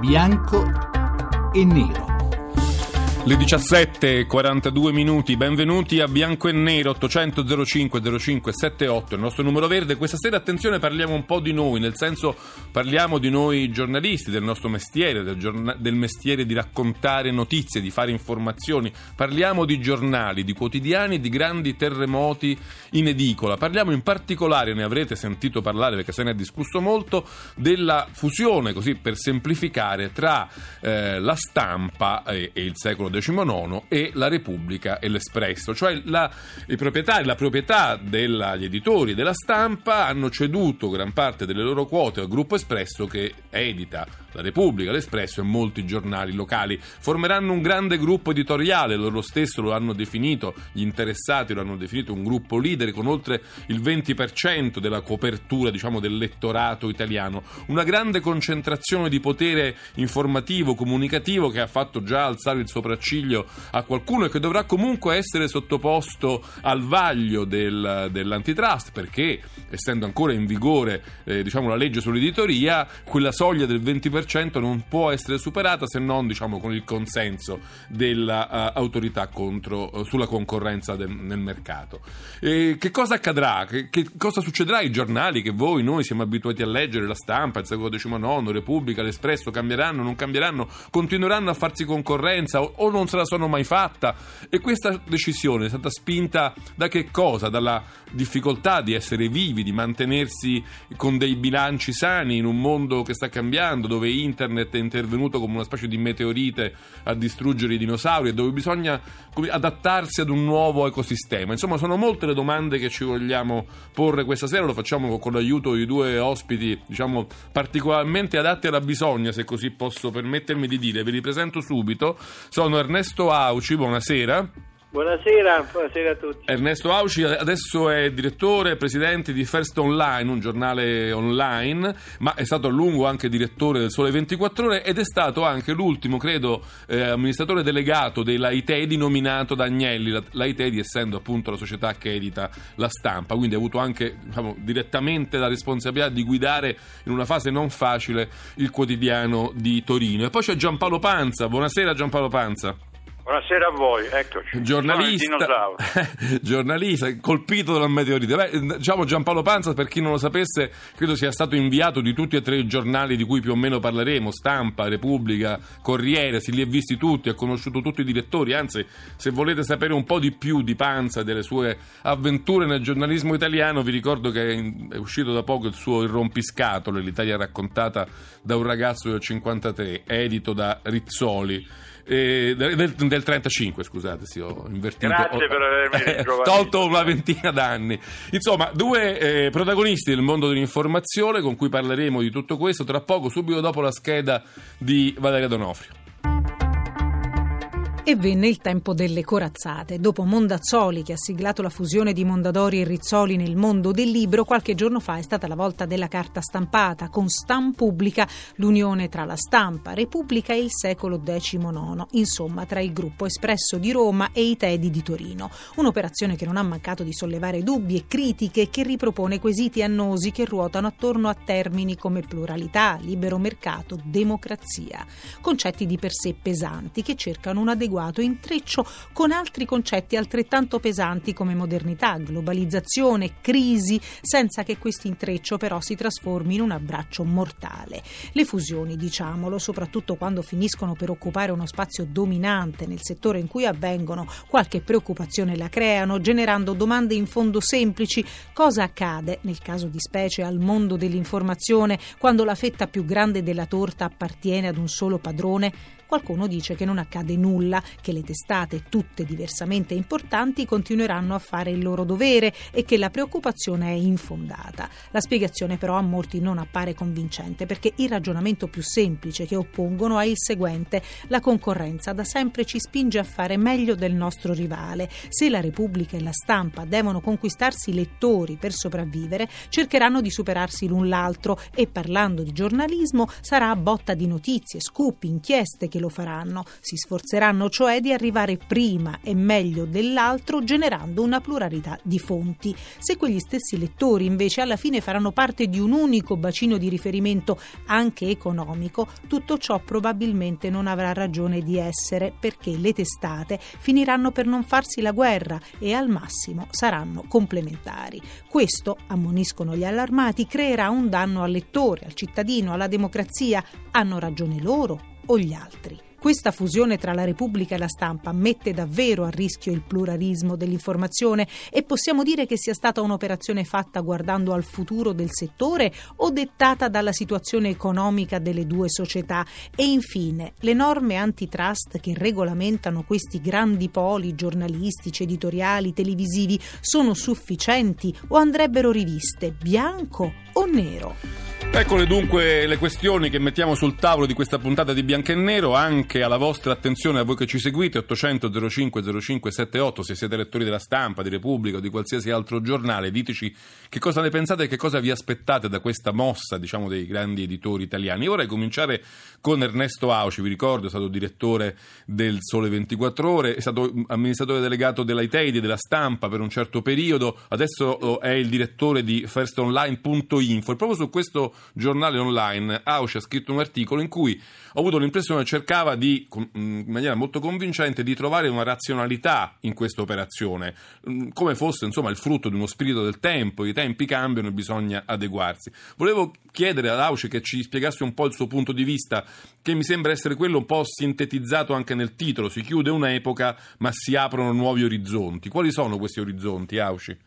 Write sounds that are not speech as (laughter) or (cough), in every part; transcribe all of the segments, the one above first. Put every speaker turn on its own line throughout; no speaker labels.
bianco e nero.
Le 17.42 minuti, benvenuti a Bianco e Nero 800 05 05 78, il nostro numero verde. Questa sera attenzione parliamo un po' di noi, nel senso parliamo di noi giornalisti, del nostro mestiere, del, giorna- del mestiere di raccontare notizie, di fare informazioni. Parliamo di giornali, di quotidiani, di grandi terremoti in edicola. Parliamo in particolare, ne avrete sentito parlare perché se ne è discusso molto, della fusione, così per semplificare, tra eh, la stampa e, e il secolo XIX e la Repubblica e l'Espresso, cioè la, proprietari, la proprietà degli editori della stampa hanno ceduto gran parte delle loro quote al gruppo Espresso che edita la Repubblica, l'Espresso e molti giornali locali. Formeranno un grande gruppo editoriale, loro stesso lo hanno definito, gli interessati lo hanno definito un gruppo leader con oltre il 20% della copertura diciamo, del lettorato italiano. Una grande concentrazione di potere informativo, comunicativo che ha fatto già alzare il sopracciglio a qualcuno e che dovrà comunque essere sottoposto al vaglio del, dell'antitrust perché essendo ancora in vigore eh, diciamo, la legge sull'editoria, quella soglia del 20% 20% non può essere superata se non diciamo, con il consenso dell'autorità uh, uh, sulla concorrenza de- nel mercato. E che cosa accadrà? Che, che, cosa succederà ai giornali che voi, noi siamo abituati a leggere, la stampa, il secolo XIX, Repubblica, l'Espresso, cambieranno, non cambieranno, continueranno a farsi concorrenza o, o non se la sono mai fatta? E questa decisione è stata spinta da che cosa? Dalla difficoltà di essere vivi, di mantenersi con dei bilanci sani in un mondo che sta cambiando, dove internet è intervenuto come una specie di meteorite a distruggere i dinosauri e dove bisogna adattarsi ad un nuovo ecosistema. Insomma, sono molte le domande che ci vogliamo porre questa sera, lo facciamo con l'aiuto di due ospiti, diciamo, particolarmente adatti alla bisogna, se così posso permettermi di dire. Ve li presento subito. Sono Ernesto Auci, buonasera.
Buonasera, buonasera, a tutti.
Ernesto Auci adesso è direttore e presidente di First Online, un giornale online, ma è stato a lungo anche direttore del Sole 24 Ore ed è stato anche l'ultimo, credo, eh, amministratore delegato della ITEDI nominato da Agnelli, la, ITEDI essendo appunto la società che edita la stampa, quindi ha avuto anche diciamo, direttamente la responsabilità di guidare in una fase non facile il quotidiano di Torino. E poi c'è Giampaolo Panza, buonasera Giampaolo Panza.
Buonasera a voi, eccoci.
Giornalista, (laughs) giornalista colpito dalla meteorite. Beh, diciamo Giampaolo Panza, per chi non lo sapesse, credo sia stato inviato di tutti e tre i giornali di cui più o meno parleremo, Stampa, Repubblica, Corriere, si li ha visti tutti, ha conosciuto tutti i direttori, anzi, se volete sapere un po' di più di Panza e delle sue avventure nel giornalismo italiano, vi ricordo che è uscito da poco il suo Il rompiscatole, l'Italia raccontata da un ragazzo del 53, edito da Rizzoli eh, del, del, 35, scusate, sì, ho invertito.
Grazie ho, per avermi (laughs)
tolto una ventina d'anni. Insomma, due eh, protagonisti del mondo dell'informazione con cui parleremo di tutto questo tra poco, subito dopo la scheda di Valeria Donofrio.
E venne il tempo delle corazzate. Dopo Mondazzoli, che ha siglato la fusione di Mondadori e Rizzoli nel mondo del libro, qualche giorno fa è stata la volta della carta stampata, con Stampubblica, l'unione tra la stampa, Repubblica e il secolo XIX, insomma tra il gruppo Espresso di Roma e i Tedi di Torino. Un'operazione che non ha mancato di sollevare dubbi e critiche che ripropone quesiti annosi che ruotano attorno a termini come pluralità, libero mercato, democrazia. Concetti di per sé pesanti che cercano un adeguato adeguato intreccio con altri concetti altrettanto pesanti come modernità, globalizzazione, crisi, senza che questo intreccio però si trasformi in un abbraccio mortale. Le fusioni, diciamolo, soprattutto quando finiscono per occupare uno spazio dominante nel settore in cui avvengono, qualche preoccupazione la creano, generando domande in fondo semplici. Cosa accade, nel caso di specie, al mondo dell'informazione quando la fetta più grande della torta appartiene ad un solo padrone? Qualcuno dice che non accade nulla, che le testate, tutte diversamente importanti, continueranno a fare il loro dovere e che la preoccupazione è infondata. La spiegazione però a molti non appare convincente perché il ragionamento più semplice che oppongono è il seguente. La concorrenza da sempre ci spinge a fare meglio del nostro rivale. Se la Repubblica e la stampa devono conquistarsi lettori per sopravvivere, cercheranno di superarsi l'un l'altro e parlando di giornalismo sarà a botta di notizie, scoop, inchieste che lo faranno. Si sforzeranno cioè di arrivare prima e meglio dell'altro generando una pluralità di fonti. Se quegli stessi lettori invece alla fine faranno parte di un unico bacino di riferimento anche economico, tutto ciò probabilmente non avrà ragione di essere perché le testate finiranno per non farsi la guerra e al massimo saranno complementari. Questo, ammoniscono gli allarmati, creerà un danno al lettore, al cittadino, alla democrazia. Hanno ragione loro o gli altri? Questa fusione tra la Repubblica e la stampa mette davvero a rischio il pluralismo dell'informazione e possiamo dire che sia stata un'operazione fatta guardando al futuro del settore o dettata dalla situazione economica delle due società e infine le norme antitrust che regolamentano questi grandi poli giornalistici, editoriali, televisivi sono sufficienti o andrebbero riviste bianco o nero?
Eccole dunque le questioni che mettiamo sul tavolo di questa puntata di Bianco e Nero, anche alla vostra attenzione, a voi che ci seguite, 800 05 05 78, se siete lettori della stampa, di Repubblica o di qualsiasi altro giornale, diteci che cosa ne pensate e che cosa vi aspettate da questa mossa, diciamo, dei grandi editori italiani. Vorrei cominciare con Ernesto Auci, vi ricordo, è stato direttore del Sole 24 Ore, è stato amministratore delegato della Iteidi, della stampa per un certo periodo, adesso oh, è il direttore di firstonline.info e proprio su questo giornale online, Ausch ha scritto un articolo in cui ho avuto l'impressione che cercava di, in maniera molto convincente di trovare una razionalità in questa operazione, mm, come fosse insomma il frutto di uno spirito del tempo, i tempi cambiano e bisogna adeguarsi. Volevo chiedere ad Ausch che ci spiegasse un po' il suo punto di vista, che mi sembra essere quello un po' sintetizzato anche nel titolo, si chiude un'epoca ma si aprono nuovi orizzonti. Quali sono questi orizzonti, Auci?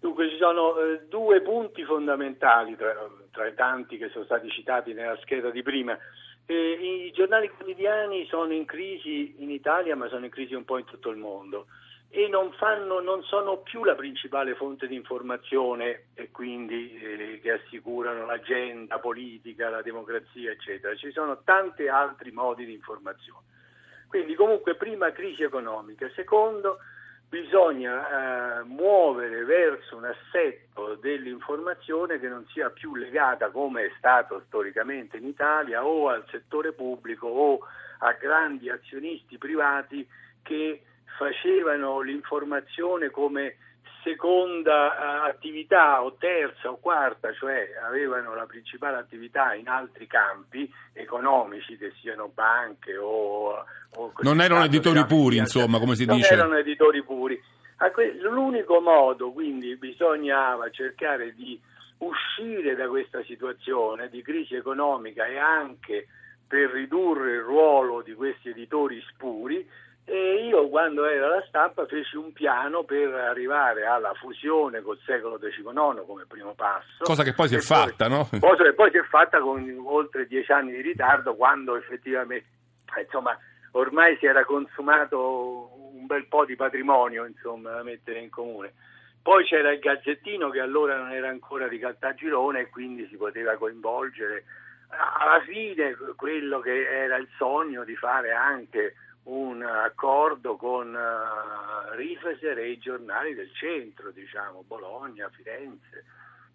Dunque ci sono eh, due punti fondamentali tra, tra, i tanti che sono stati citati nella scheda di prima. Eh, I giornali quotidiani sono in crisi in Italia ma sono in crisi un po' in tutto il mondo e non, fanno, non sono più la principale fonte di informazione e quindi eh, che assicurano l'agenda politica, la democrazia eccetera. Ci sono tanti altri modi di informazione. Quindi comunque prima crisi economica, secondo bisogna eh, muovere verso un assetto dell'informazione che non sia più legata, come è stato storicamente in Italia, o al settore pubblico o a grandi azionisti privati che facevano l'informazione come seconda uh, attività o terza o quarta, cioè avevano la principale attività in altri campi economici, che siano banche o... o
non erano editori puri, insomma, come si
non
dice.
Non erano editori puri. L'unico modo, quindi, bisognava cercare di uscire da questa situazione di crisi economica e anche per ridurre il ruolo di questi editori spuri, quando ero alla stampa feci un piano per arrivare alla fusione col secolo XIX come primo passo.
Cosa che poi si è fatta, no? (laughs)
Cosa che poi si è fatta con oltre dieci anni di ritardo quando effettivamente, insomma, ormai si era consumato un bel po' di patrimonio, insomma, da mettere in comune. Poi c'era il Gazzettino che allora non era ancora di Caltagirone e quindi si poteva coinvolgere. Alla fine quello che era il sogno di fare anche un accordo con uh, Rifeser e i giornali del centro, diciamo, Bologna, Firenze,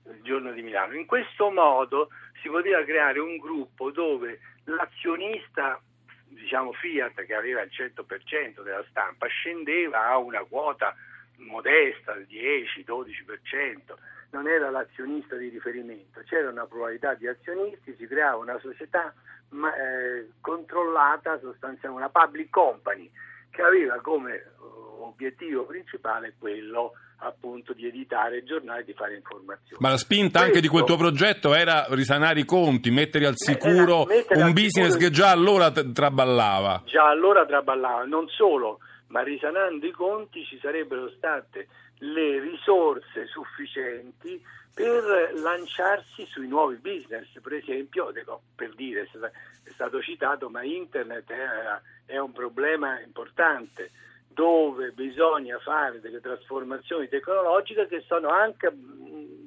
il giorno di Milano. In questo modo si poteva creare un gruppo dove l'azionista, diciamo Fiat, che aveva il 100% della stampa, scendeva a una quota modesta, del 10-12%, non era l'azionista di riferimento, c'era una pluralità di azionisti, si creava una società ma, eh, controllata sostanzialmente una public company che aveva come eh, obiettivo principale quello appunto di editare giornali e di fare informazioni.
Ma la spinta Questo, anche di quel tuo progetto era risanare i conti, mettere al sicuro mettere un al business sicuro, che già allora traballava.
Già allora traballava, non solo, ma risanando i conti ci sarebbero state le risorse sufficienti per lanciarsi sui nuovi business, per esempio, per dire, è stato citato, ma internet è, un problema importante dove bisogna fare delle trasformazioni tecnologiche che sono anche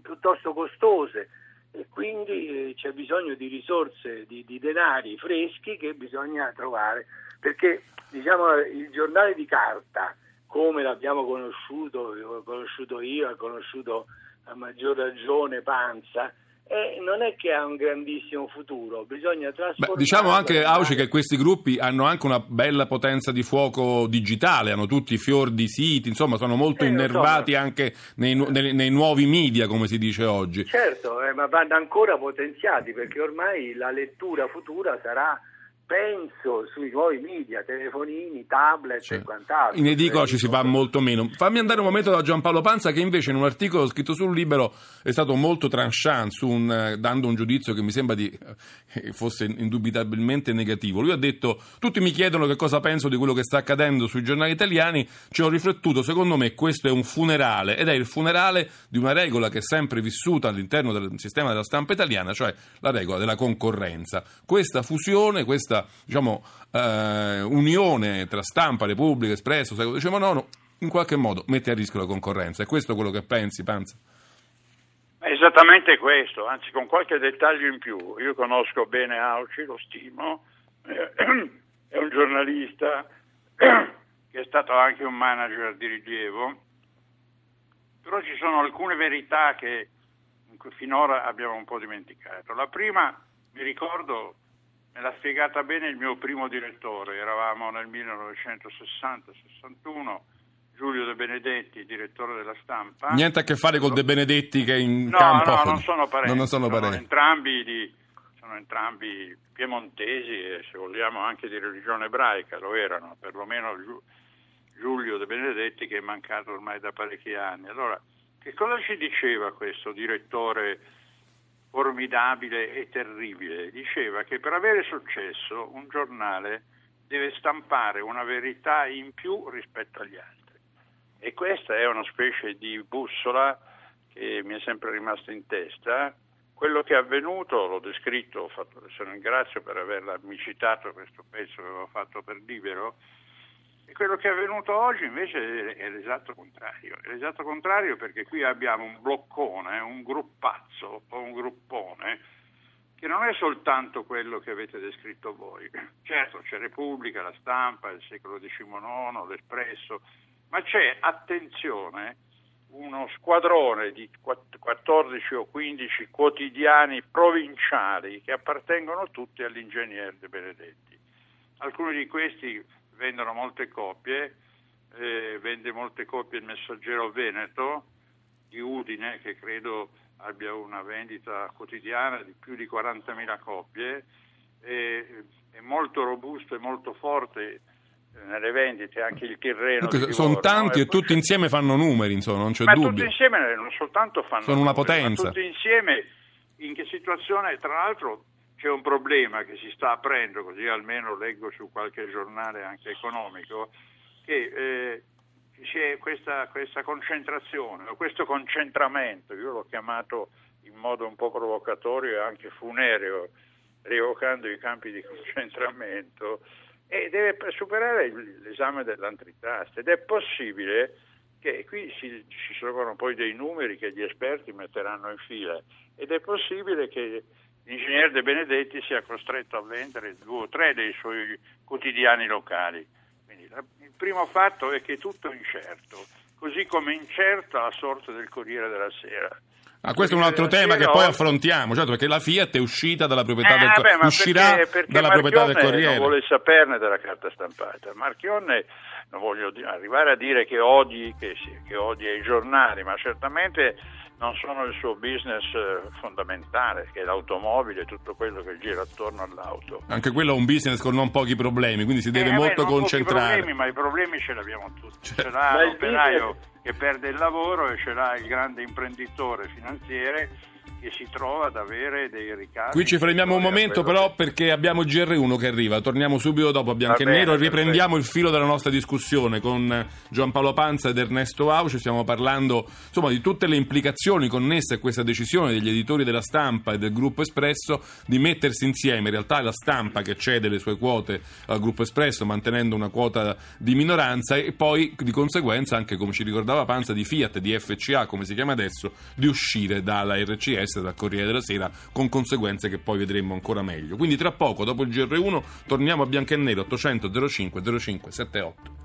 piuttosto costose. E quindi eh, c'è bisogno di risorse, di, di denari freschi che bisogna trovare, perché diciamo, il giornale di carta, come l'abbiamo conosciuto, ho conosciuto io, ha conosciuto a maggior ragione Panza, e non è che ha un grandissimo futuro, bisogna
Beh,
trasformarlo.
diciamo anche, Auci, che questi gruppi hanno anche una bella potenza di fuoco digitale, hanno tutti fior di siti, insomma sono molto
Eh, lo so,
innervati
ma-
anche nei, nei- nei nuovi media, come si dice oggi.
Certo, eh, ma vanno ancora potenziati perché ormai la lettura futura sarà, penso, sui nuovi media, telefonini, tablet
Cioè,
e quant'altro.
in edicola ci si va molto meno. Fammi andare un momento da Giampaolo Panza che invece in un articolo scritto sul Libero è stato molto tranchant un, eh, dando un giudizio che mi sembra di, eh, fosse indubitabilmente negativo. Lui ha detto tutti mi chiedono che cosa penso di quello che sta accadendo sui giornali italiani, ci ho riflettuto, secondo me questo è un funerale ed è il funerale di una regola che è sempre vissuta all'interno del sistema della stampa italiana, cioè la regola della concorrenza. Questa fusione, questa diciamo, eh, unione tra stampa, Repubblica, Espresso, Secolo XIX, in qualche modo mette a rischio la concorrenza. È questo quello che pensi, Panza?
Esattamente questo, anzi con qualche dettaglio in più. Io conosco bene Auci, lo stimo, eh, (clears throat) è un giornalista (clears throat) che è stato anche un manager di rilievo, però ci sono alcune verità che finora abbiamo un po' dimenticato. La prima, mi ricordo, me l'ha spiegata bene il mio primo direttore, eravamo nel 1960-61, Giulio De Benedetti, direttore della stampa.
Niente a che fare con De Benedetti che in
No,
campo...
no, non sono parenti.
Non sono parenti.
entrambi, di- sono entrambi piemontesi e se vogliamo anche di religione ebraica, lo erano, perlomeno Giu- Giulio De Benedetti che è mancato ormai da parecchi anni. Allora, che cosa ci diceva questo direttore formidabile e terribile? Diceva che per avere successo un giornale deve stampare una verità in più rispetto agli altri. E questa è una specie di bussola che mi è sempre rimasta in testa. Quello che è avvenuto, l'ho descritto, fatto, adesso ringrazio per avermi citato questo pezzo che avevo fatto per Libero, e quello che è avvenuto oggi invece è l'esatto contrario. È l'esatto contrario perché qui abbiamo un bloccone, un gruppazzo o un gruppone che non è soltanto quello che avete descritto voi. Certo, c'è Repubblica, la stampa, il secolo XIX, l'Espresso, ma c'è, attenzione, uno squadrone di 14 o 15 quotidiani provinciali che appartengono tutti all'ingegner De Benedetti. Alcuni di questi vendono molte copie, eh, vende molte copie il Messaggero Veneto di Udine che credo abbia una vendita quotidiana di più di 40.000 copie, e, è molto robusto e molto forte eh, nelle vendite anche il Tirreno.
Dunque,
di
sono tanti e
poi
tutti insieme fanno numeri, insomma, non c'è
ma
dubbio.
tutti insieme non soltanto fanno
Sono una
numeri, ma
potenza.
tutti insieme in che situazione? Tra l'altro c'è un problema che si sta aprendo, così almeno leggo su qualche giornale anche economico, che eh, c'è questa, questa concentrazione questo concentramento, io l'ho chiamato in modo un po' provocatorio e anche funereo, rievocando i campi di concentramento, e deve superare l'esame dell'antitrust. Ed è possibile che qui si, ci sono poi dei numeri che gli esperti metteranno in fila. Ed è possibile che l'ingegnere De Benedetti sia costretto a vendere due o tre dei suoi quotidiani locali. Quindi il primo fatto è che tutto è incerto, così come incerta la sorte del Corriere della Sera.
Ah, questo è un altro
Corriere
tema che poi affrontiamo, certo, perché la Fiat è uscita dalla proprietà
eh,
del Corriere, uscirà
perché, perché
dalla proprietà del Corriere.
non vuole saperne della carta stampata. Marchionne non voglio arrivare a dire che odi, che, sì, che odia i giornali, ma certamente non sono il suo business eh, fondamentale, che è l'automobile e tutto quello che gira attorno all'auto.
Anche quello è un business con non pochi problemi, quindi si deve
Eh,
molto
non pochi
concentrare.
Problemi, ma i problemi ce li abbiamo tutti.
Certo.
Ce l'ha l'operaio
business-
che perde il lavoro e ce l'ha il grande imprenditore finanziere che si trova ad avere dei ricavi.
Qui ci fermiamo un momento però
che-
perché abbiamo il GR1 che arriva, torniamo subito dopo e
Va bene,
Nero e riprendiamo il filo della nostra discussione con Giampaolo Panza ed Ernesto Auci, stiamo parlando insomma, di tutte le implicazioni connesse a questa decisione degli editori della stampa e del gruppo Espresso di mettersi insieme, in realtà è la stampa che cede le sue quote al gruppo Espresso mantenendo una quota di minoranza e poi di conseguenza anche come ci ricordava Panza di Fiat, di FCA come si chiama adesso, di uscire dalla RCS, dal Corriere della Sera con conseguenze che poi vedremo ancora meglio. Quindi tra poco, dopo il GR1, torniamo a Bianco e Nero 800 05 05 78.